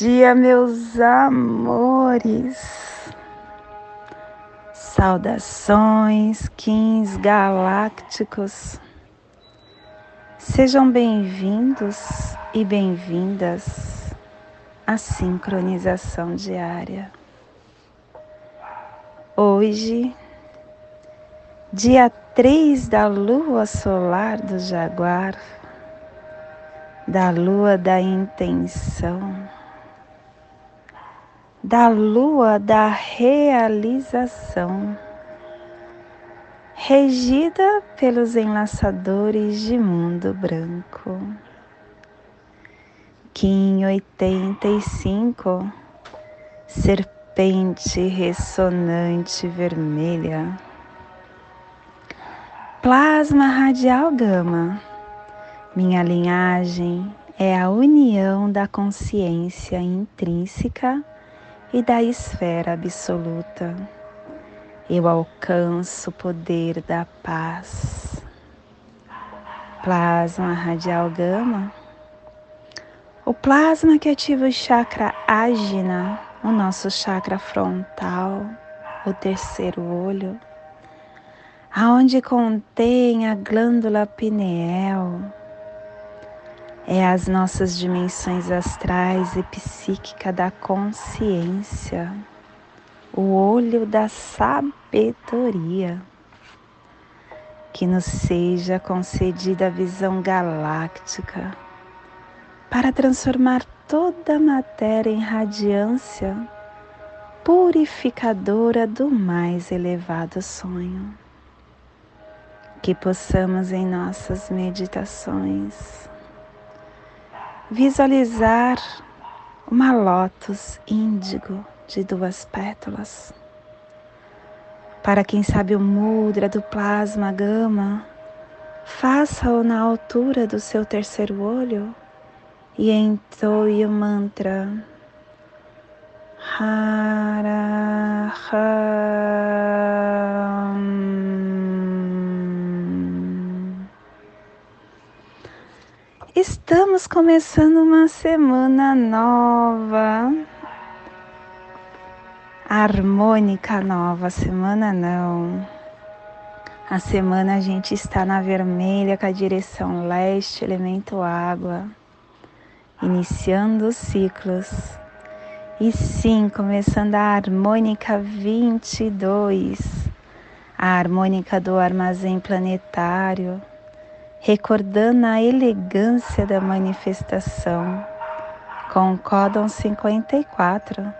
dia, meus amores. Saudações, quins galácticos. Sejam bem-vindos e bem-vindas à sincronização diária. Hoje, dia 3 da lua solar do Jaguar, da lua da intenção, da lua da realização, regida pelos enlaçadores de mundo branco. Kim 85, serpente ressonante vermelha Plasma radial gama. Minha linhagem é a união da consciência intrínseca e da esfera absoluta. Eu alcanço o poder da paz. Plasma radial gama. O plasma que ativa o chakra ágina, o nosso chakra frontal, o terceiro olho aonde contém a glândula pineal, é as nossas dimensões astrais e psíquica da consciência, o olho da sabedoria. Que nos seja concedida a visão galáctica para transformar toda a matéria em radiância purificadora do mais elevado sonho que possamos em nossas meditações visualizar uma lótus índigo de duas pétalas. Para quem sabe o mudra do plasma gama, faça-o na altura do seu terceiro olho e entoie o mantra Hara, Estamos começando uma semana nova, harmônica nova. Semana não. A semana a gente está na vermelha com a direção leste, elemento água, iniciando os ciclos. E sim, começando a harmônica 22, a harmônica do armazém planetário recordando a elegância da manifestação, com o códon 54,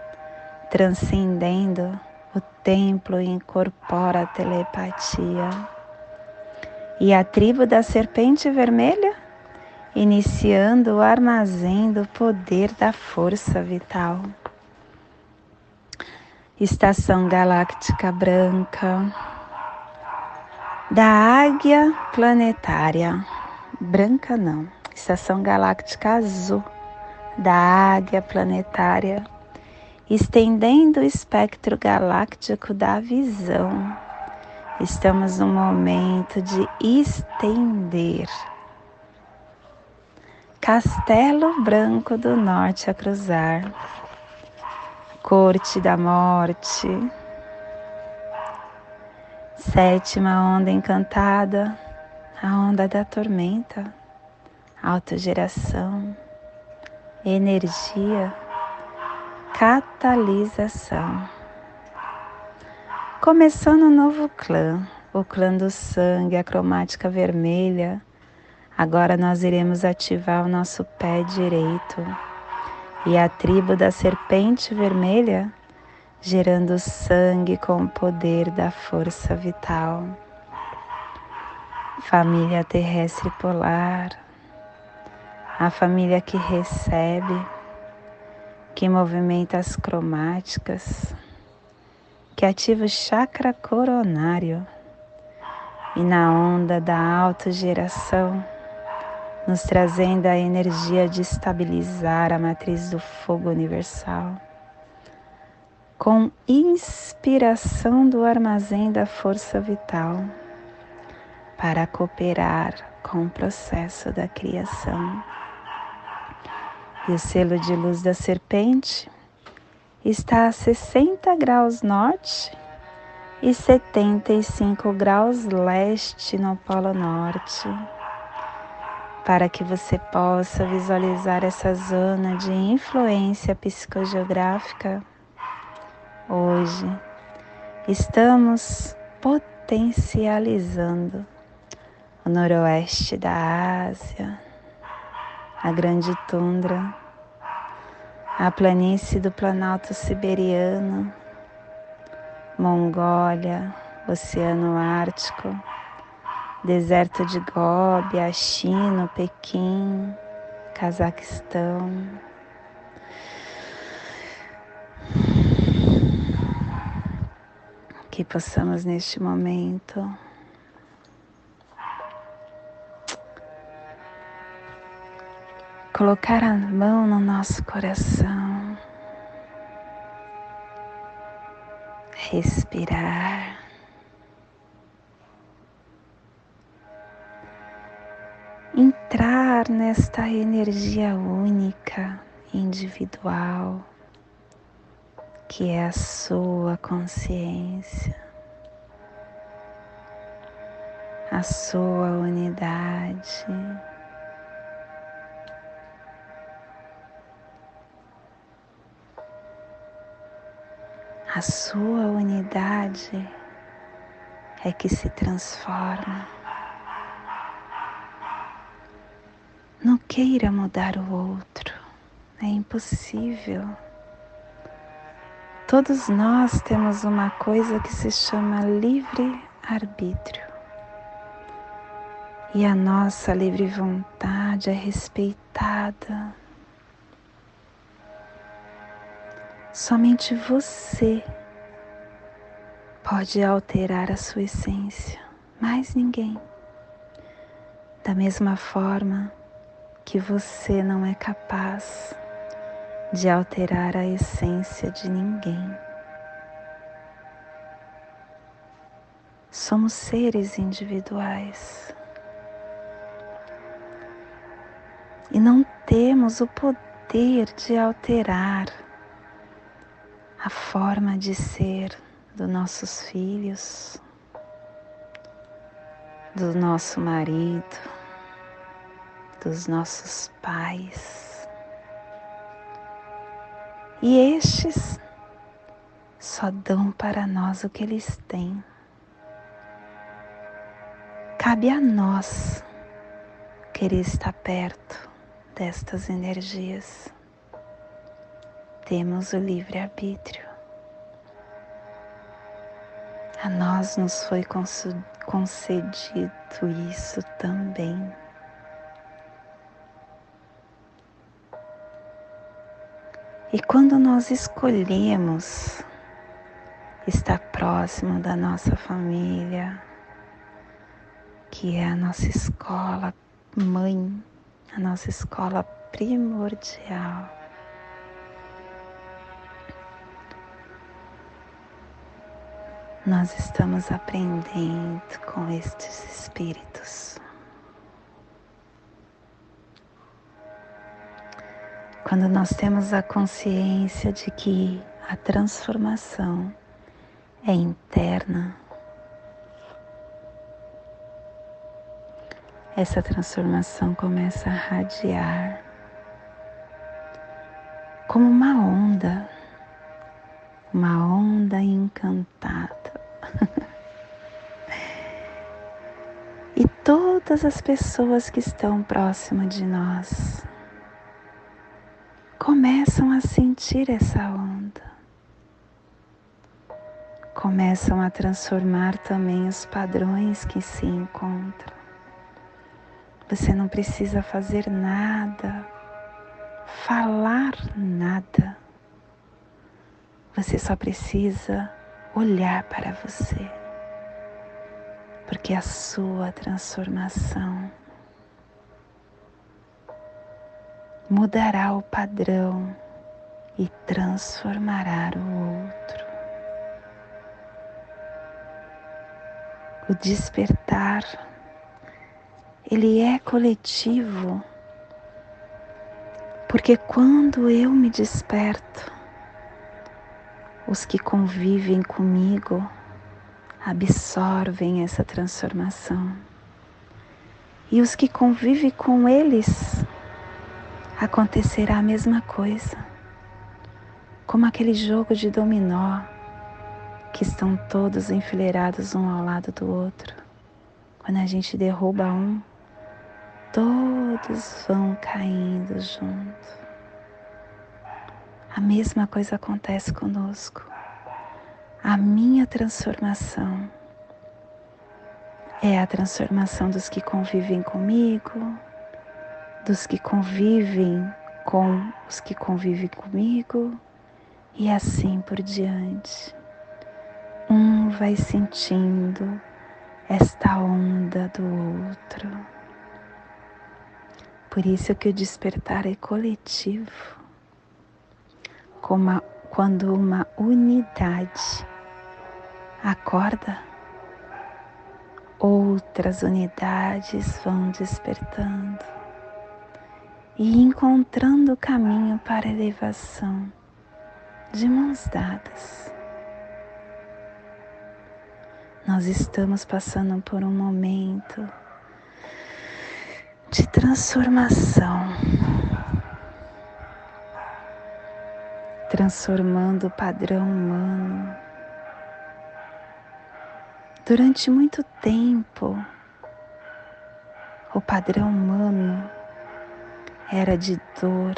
transcendendo o templo incorpora a telepatia. E a tribo da serpente vermelha, iniciando o armazém do poder da força vital. Estação galáctica branca da águia planetária, branca não, estação galáctica azul. Da águia planetária, estendendo o espectro galáctico da visão. Estamos no momento de estender. Castelo Branco do Norte a cruzar, Corte da Morte Sétima onda encantada, a onda da tormenta, autogeração, energia, catalisação. Começando um novo clã, o clã do sangue, a cromática vermelha. Agora nós iremos ativar o nosso pé direito e a tribo da serpente vermelha gerando sangue com o poder da força vital. Família terrestre polar, a família que recebe, que movimenta as cromáticas, que ativa o chakra coronário. E na onda da autogeração, nos trazendo a energia de estabilizar a matriz do fogo universal com inspiração do armazém da força vital, para cooperar com o processo da criação. E o selo de luz da serpente está a 60 graus norte e 75 graus leste no Polo Norte, para que você possa visualizar essa zona de influência psicogeográfica. Hoje estamos potencializando o noroeste da Ásia, a Grande Tundra, a planície do Planalto Siberiano, Mongólia, Oceano Ártico, deserto de Gobi, a China, Pequim, Cazaquistão. Que possamos neste momento. Colocar a mão no nosso coração, respirar. Entrar nesta energia única, individual, que é a sua consciência, a sua unidade. a sua unidade é que se transforma. Não queira mudar o outro, é impossível. Todos nós temos uma coisa que se chama livre-arbítrio. E a nossa livre vontade é respeitada Somente você pode alterar a sua essência, mais ninguém. Da mesma forma que você não é capaz de alterar a essência de ninguém. Somos seres individuais e não temos o poder de alterar a forma de ser dos nossos filhos, do nosso marido, dos nossos pais. E estes só dão para nós o que eles têm. Cabe a nós querer estar perto destas energias temos o livre-arbítrio. A nós nos foi concedido isso também. E quando nós escolhemos estar próximo da nossa família, que é a nossa escola mãe, a nossa escola primordial, nós estamos aprendendo com estes espíritos. Quando nós temos a consciência de que a transformação é interna, essa transformação começa a radiar como uma onda, uma onda encantada. E todas as pessoas que estão próximo de nós começam a sentir essa onda, começam a transformar também os padrões que se encontram. Você não precisa fazer nada, falar nada. Você só precisa olhar para você, porque a sua transformação mudará o padrão e transformará o outro. O despertar ele é coletivo, porque quando eu me desperto, os que convivem comigo absorvem essa transformação. E os que convivem com eles acontecerá a mesma coisa. Como aquele jogo de dominó que estão todos enfileirados um ao lado do outro. Quando a gente derruba um, todos vão caindo junto. A mesma coisa acontece conosco. A minha transformação é a transformação dos que convivem comigo, dos que convivem com os que convivem comigo e assim por diante. Um vai sentindo esta onda do outro. Por isso que o despertar é coletivo, como quando uma unidade acorda, outras unidades vão despertando e encontrando o caminho para a elevação de mãos dadas. Nós estamos passando por um momento de transformação, transformando o padrão humano. Durante muito tempo, o padrão humano era de dor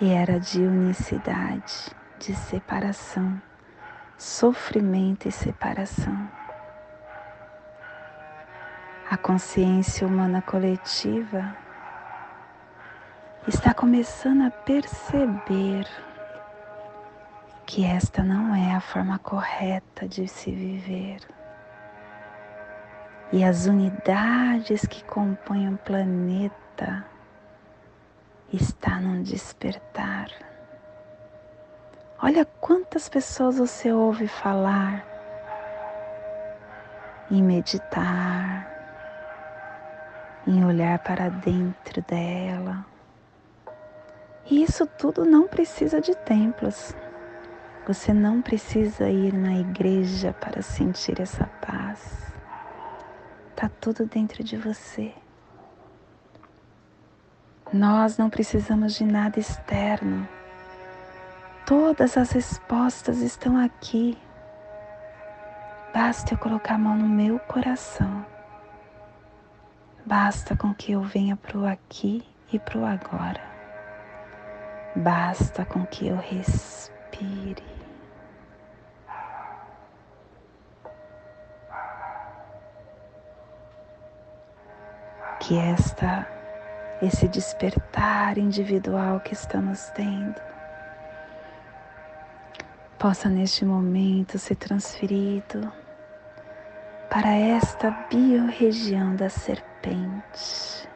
e era de unicidade, de separação sofrimento e separação. A consciência humana coletiva está começando a perceber que esta não é a forma correta de se viver. E as unidades que compõem o planeta estão num despertar. Olha quantas pessoas você ouve falar em meditar, em olhar para dentro dela. E isso tudo não precisa de templos. Você não precisa ir na igreja para sentir essa paz. Tá tudo dentro de você. Nós não precisamos de nada externo Todas as respostas estão aqui. Basta eu colocar a mão no meu coração. Basta com que eu venha para o aqui e para o agora. Basta com que eu respire. Que esta esse despertar individual que estamos tendo possa neste momento ser transferido para esta biorregião da serpente,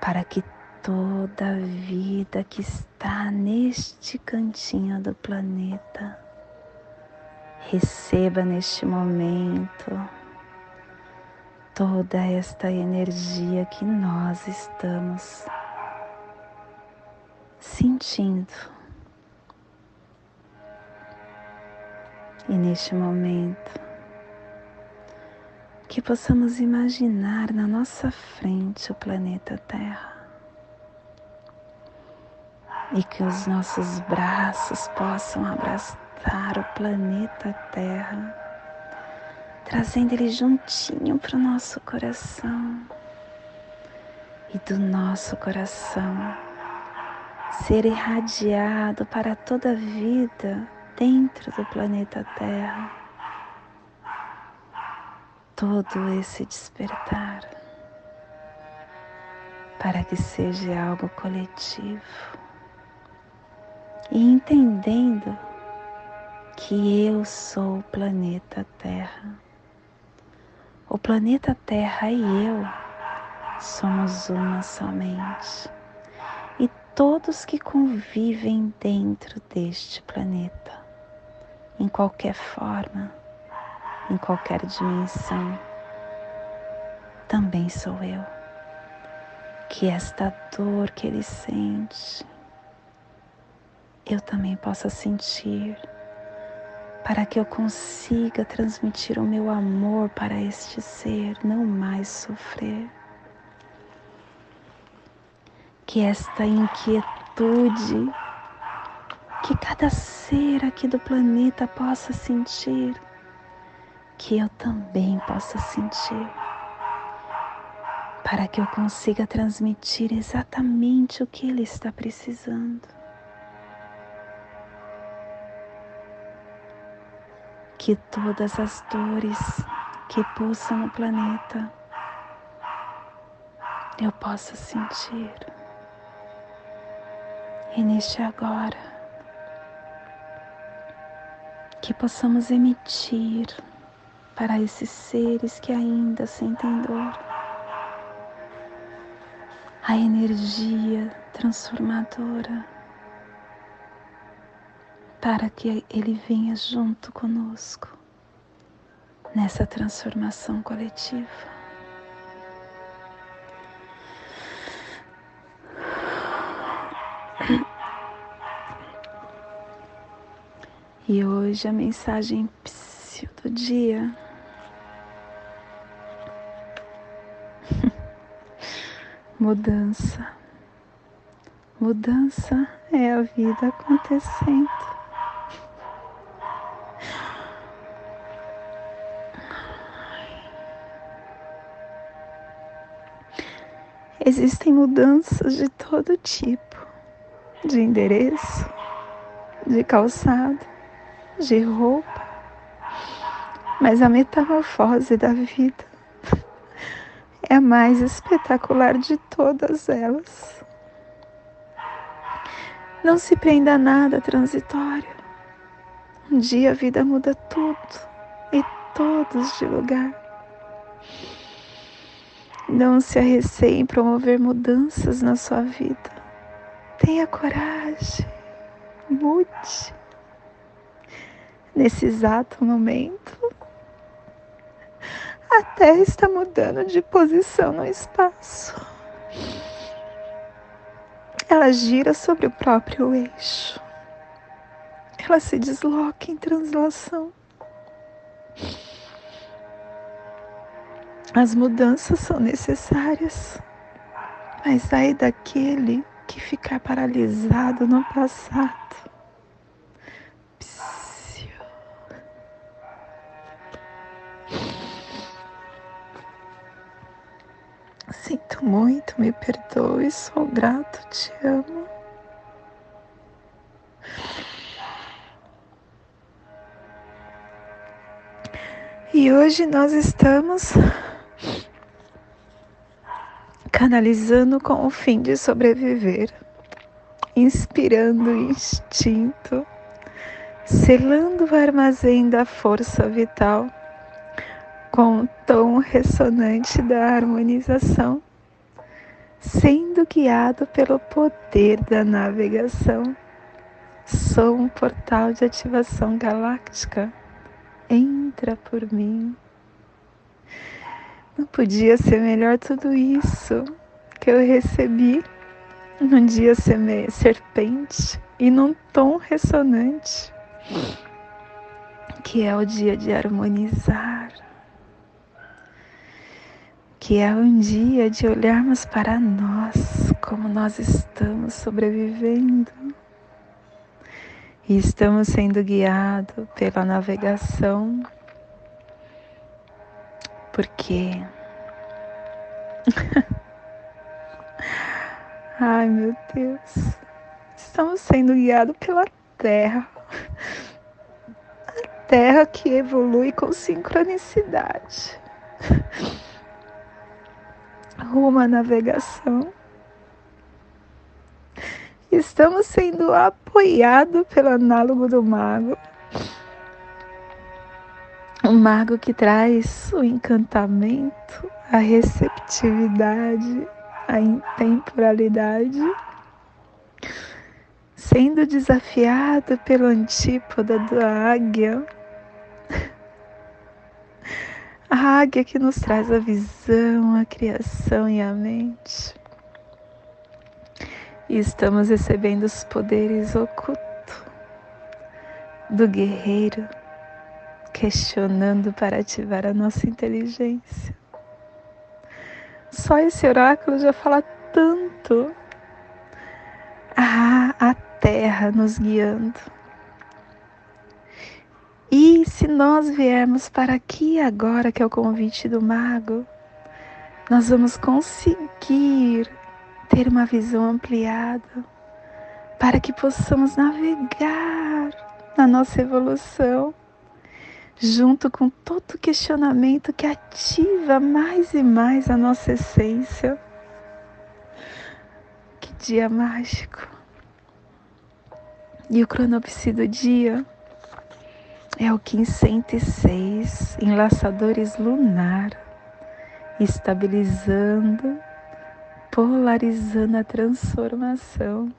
para que toda a vida que está neste cantinho do planeta receba neste momento toda esta energia que nós estamos sentindo. E neste momento, que possamos imaginar na nossa frente o planeta Terra. E que os nossos braços possam abraçar o planeta Terra, trazendo ele juntinho para o nosso coração e do nosso coração ser irradiado para toda a vida dentro do planeta Terra todo esse despertar para que seja algo coletivo e entendendo que eu sou o planeta Terra. O planeta Terra e eu somos uma somente. E todos que convivem dentro deste planeta em qualquer forma, em qualquer dimensão, também sou eu. Que esta dor que ele sente, eu também possa sentir, para que eu consiga transmitir o meu amor para este ser, não mais sofrer. Que esta inquietude que cada ser aqui do planeta possa sentir, que eu também possa sentir, para que eu consiga transmitir exatamente o que ele está precisando. Que todas as dores que pulsam no planeta eu possa sentir. E neste agora, que possamos emitir para esses seres que ainda sentem dor a energia transformadora para que ele venha junto conosco nessa transformação coletiva. E hoje a mensagem do dia. Mudança. Mudança é a vida acontecendo. Existem mudanças de todo tipo, de endereço, de calçado, de roupa, mas a metamorfose da vida é a mais espetacular de todas elas. Não se prenda a nada transitório. Um dia a vida muda tudo e todos de lugar. Não se arreceie em promover mudanças na sua vida. Tenha coragem, mude. Nesse exato momento, a Terra está mudando de posição no espaço. Ela gira sobre o próprio eixo. Ela se desloca em translação. As mudanças são necessárias, mas ai daquele que ficar paralisado no passado. Sinto muito, me perdoe, sou grato, te amo. E hoje nós estamos canalizando com o fim de sobreviver, inspirando o instinto, selando o armazém da força vital com o tom ressonante da harmonização, sendo guiado pelo poder da navegação. Sou um portal de ativação galáctica. Entra por mim. Não podia ser melhor tudo isso que eu recebi num dia serpente e num tom ressonante, que é o dia de harmonizar que é um dia de olharmos para nós, como nós estamos sobrevivendo. E estamos sendo guiados pela navegação, porque. Ai meu Deus, estamos sendo guiados pela Terra. A Terra que evolui com sincronicidade rumo à navegação. Estamos sendo apoiados pelo análogo do mago. O mago que traz o encantamento, a receptividade, a intemporalidade, sendo desafiado pelo antípoda da águia, a águia que nos traz a visão, a criação e a mente. E estamos recebendo os poderes ocultos do guerreiro, questionando para ativar a nossa inteligência. Só esse oráculo já fala tanto. Ah, a terra nos guiando. E se nós viermos para aqui agora, que é o convite do mago, nós vamos conseguir ter uma visão ampliada para que possamos navegar na nossa evolução junto com todo questionamento que ativa mais e mais a nossa essência. Que dia mágico! E o cronopse do dia é o 506, enlaçadores lunar, estabilizando, polarizando a transformação.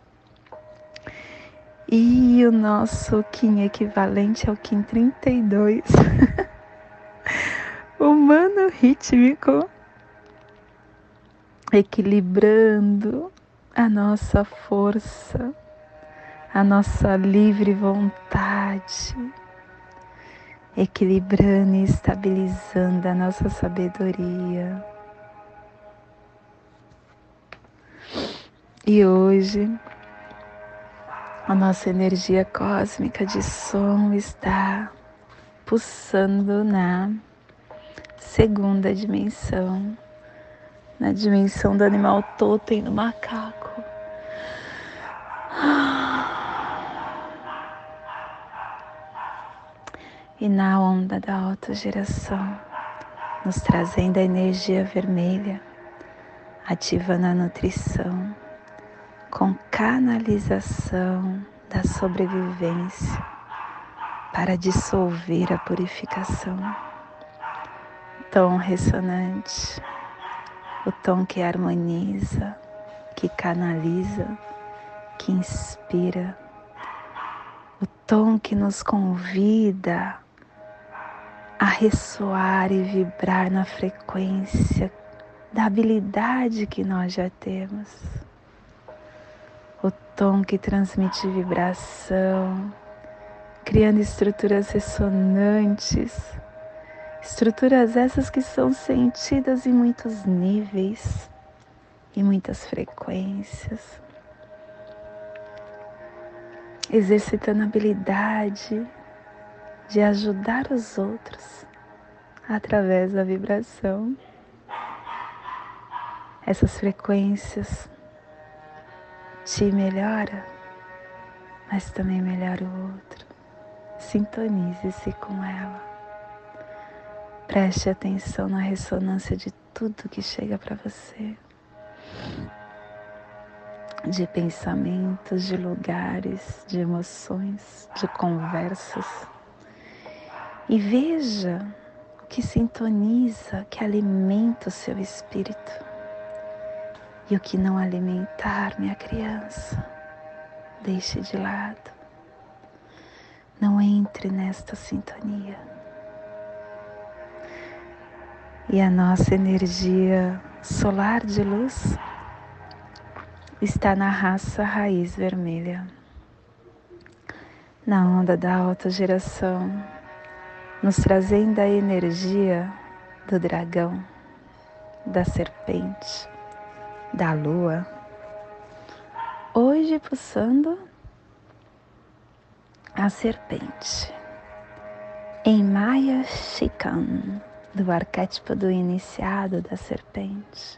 E o nosso Kim equivalente ao Kim 32, humano rítmico, equilibrando a nossa força, a nossa livre vontade, equilibrando e estabilizando a nossa sabedoria. E hoje a nossa energia cósmica de som está pulsando na segunda dimensão, na dimensão do animal totem do macaco. E na onda da autogeração, nos trazendo a energia vermelha, ativando a nutrição com canalização da sobrevivência para dissolver a purificação. Tom ressonante, o tom que harmoniza, que canaliza, que inspira, o tom que nos convida a ressoar e vibrar na frequência da habilidade que nós já temos tom que transmite vibração, criando estruturas ressonantes, estruturas essas que são sentidas em muitos níveis e muitas frequências, exercitando a habilidade de ajudar os outros através da vibração. Essas frequências te melhora, mas também melhora o outro. Sintonize-se com ela. Preste atenção na ressonância de tudo que chega para você. De pensamentos, de lugares, de emoções, de conversas. E veja o que sintoniza, que alimenta o seu espírito. E o que não alimentar, minha criança, deixe de lado. Não entre nesta sintonia. E a nossa energia solar de luz está na raça raiz vermelha, na onda da alta geração, nos trazendo a energia do dragão, da serpente, da lua, hoje pulsando a serpente. Em Maya Shikan, do arquétipo do iniciado da serpente.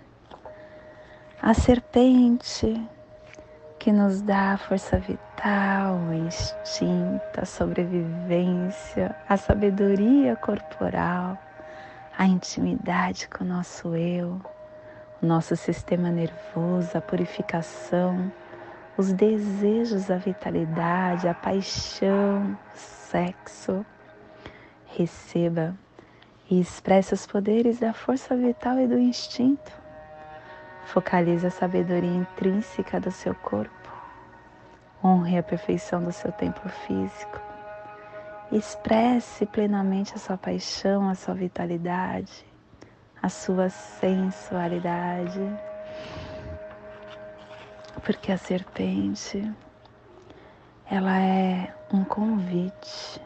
A serpente que nos dá a força vital, o instinto, a sobrevivência, a sabedoria corporal, a intimidade com o nosso eu nosso sistema nervoso, a purificação, os desejos, a vitalidade, a paixão, sexo. Receba e expresse os poderes da força vital e do instinto. Focalize a sabedoria intrínseca do seu corpo. Honre a perfeição do seu templo físico Expresse plenamente a sua paixão, a sua vitalidade, a sua sensualidade. Porque a serpente, ela é um convite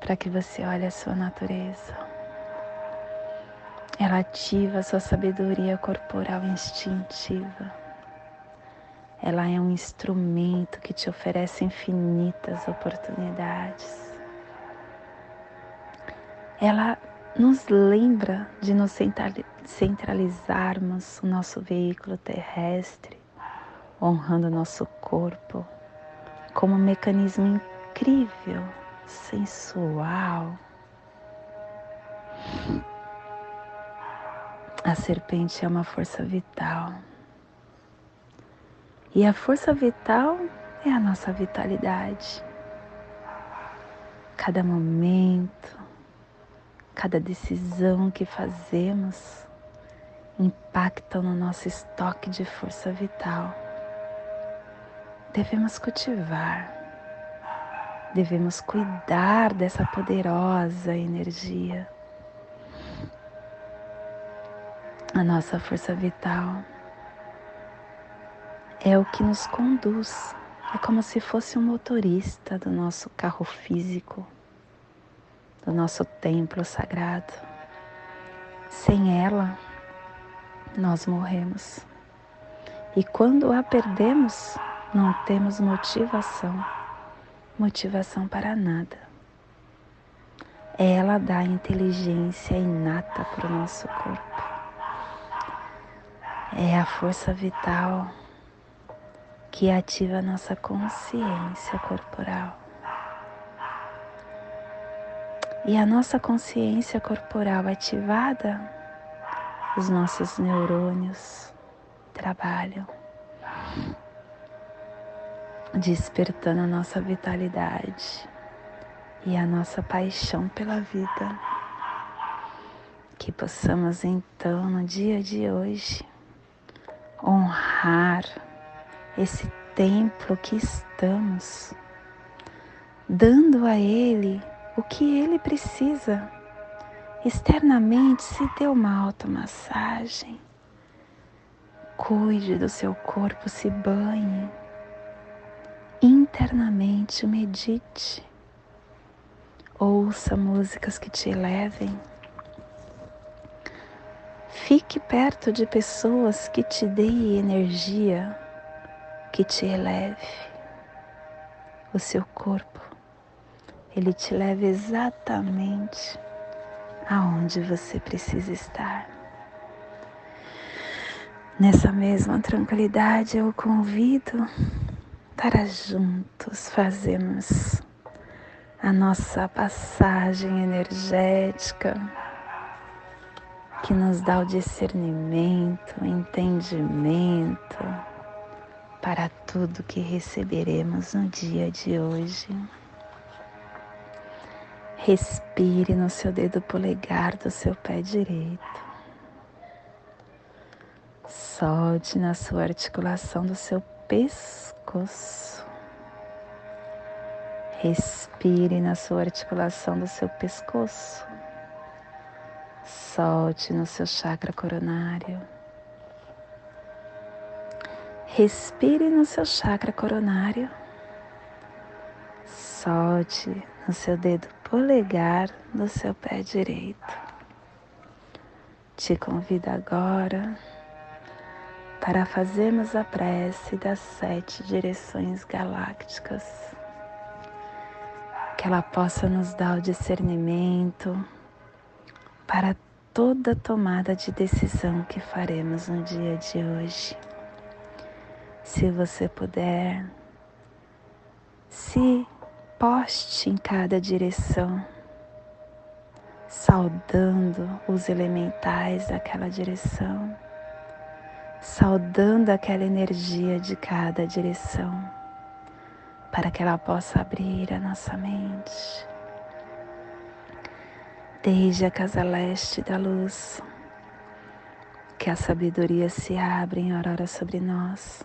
para que você olhe a sua natureza. Ela ativa a sua sabedoria corporal instintiva ela é um instrumento que te oferece infinitas oportunidades. Ela nos lembra de nos centralizarmos o nosso veículo terrestre, honrando nosso corpo como um mecanismo incrível, sensual. A serpente é uma força vital e a força vital é a nossa vitalidade. Cada momento, cada decisão que fazemos impactam no nosso estoque de força vital. Devemos cultivar, devemos cuidar dessa poderosa energia. A nossa força vital é o que nos conduz. É como se fosse um motorista do nosso carro físico, do nosso templo sagrado. Sem ela, nós morremos. E quando a perdemos, não temos motivação, motivação para nada. Ela dá inteligência inata para o nosso corpo. É a força vital que ativa a nossa consciência corporal. E a nossa consciência corporal ativada, os nossos neurônios trabalham, despertando a nossa vitalidade e a nossa paixão pela vida. Que possamos então, no dia de hoje, honrar esse templo que estamos, dando a Ele o que Ele precisa. Externamente, se dê uma automassagem, cuide do seu corpo, se banhe. Internamente, medite. Ouça músicas que te elevem. Fique perto de pessoas que te deem energia que te eleve. O seu corpo, ele te leva exatamente aonde você precisa estar. Nessa mesma tranquilidade, eu convido para juntos fazermos a nossa passagem energética que nos dá o discernimento, o entendimento, para tudo que receberemos no dia de hoje. Respire no seu dedo polegar do seu pé direito. Solte na sua articulação do seu pescoço. Respire na sua articulação do seu pescoço. Solte no seu chakra coronário. Respire no seu chakra coronário. Solte no seu dedo polegar do seu pé direito. Te convido agora para fazermos a prece das sete direções galácticas. Que ela possa nos dar o discernimento para toda tomada de decisão que faremos no dia de hoje. Se você puder, se poste em cada direção, saudando os elementais daquela direção, saudando aquela energia de cada direção, para que ela possa abrir a nossa mente. Desde a casa leste da luz, que a sabedoria se abra em aurora sobre nós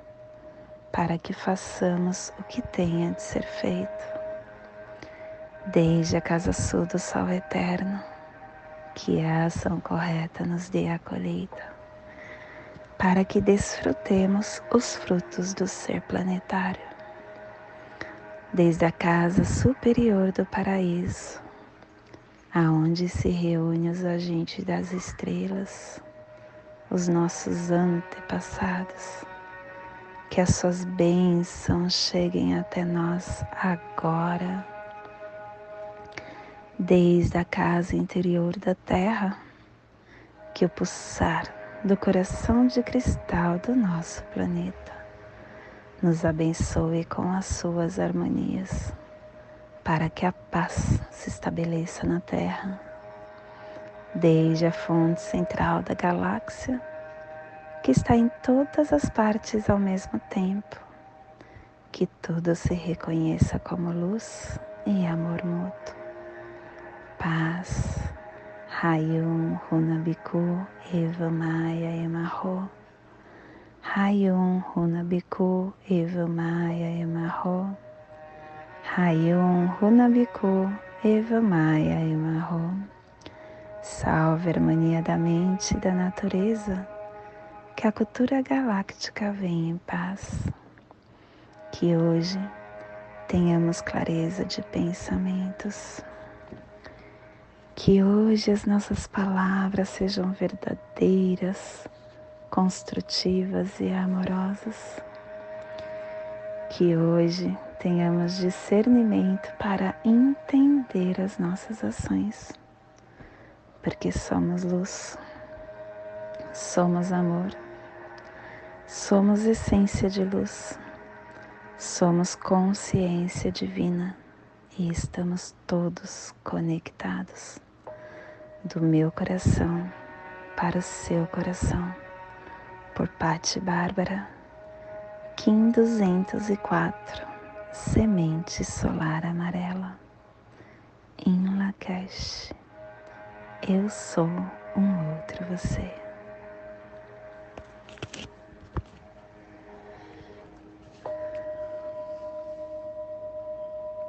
para que façamos o que tenha de ser feito. Desde a casa sul do sol eterno, que a ação correta nos dê a colheita, para que desfrutemos os frutos do ser planetário. Desde a casa superior do paraíso, aonde se reúnem os agentes das estrelas, os nossos antepassados, que as suas bênçãos cheguem até nós agora desde a casa interior da Terra, que o pulsar do coração de cristal do nosso planeta nos abençoe com as suas harmonias, para que a paz se estabeleça na Terra, desde a fonte central da galáxia, que está em todas as partes ao mesmo tempo, que tudo se reconheça como luz e amor mútuo paz. Hayum Runabiku Eva Maia Emarro. Hayum Runabiku Eva Maia Emarro. Hayum Runabiku Eva Maia Emarro. Salve a harmonia da mente e da natureza. Que a cultura galáctica venha em paz. Que hoje tenhamos clareza de pensamentos que hoje as nossas palavras sejam verdadeiras, construtivas e amorosas. Que hoje tenhamos discernimento para entender as nossas ações, porque somos luz, somos amor, somos essência de luz, somos consciência divina e estamos todos conectados do meu coração para o seu coração, por Patti Bárbara, Kim 204, Semente Solar Amarela, em Lakesh. Eu sou um outro você.